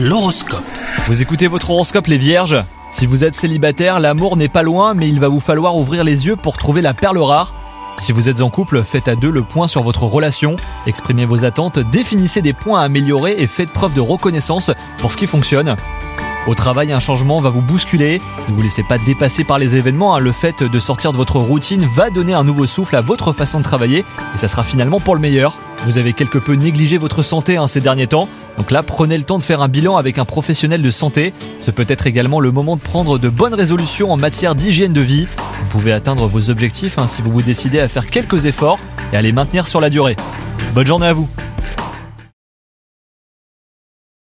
L'horoscope. Vous écoutez votre horoscope les vierges Si vous êtes célibataire, l'amour n'est pas loin, mais il va vous falloir ouvrir les yeux pour trouver la perle rare. Si vous êtes en couple, faites à deux le point sur votre relation, exprimez vos attentes, définissez des points à améliorer et faites preuve de reconnaissance pour ce qui fonctionne. Au travail, un changement va vous bousculer. Ne vous laissez pas dépasser par les événements. hein. Le fait de sortir de votre routine va donner un nouveau souffle à votre façon de travailler et ça sera finalement pour le meilleur. Vous avez quelque peu négligé votre santé hein, ces derniers temps. Donc là, prenez le temps de faire un bilan avec un professionnel de santé. Ce peut être également le moment de prendre de bonnes résolutions en matière d'hygiène de vie. Vous pouvez atteindre vos objectifs hein, si vous vous décidez à faire quelques efforts et à les maintenir sur la durée. Bonne journée à vous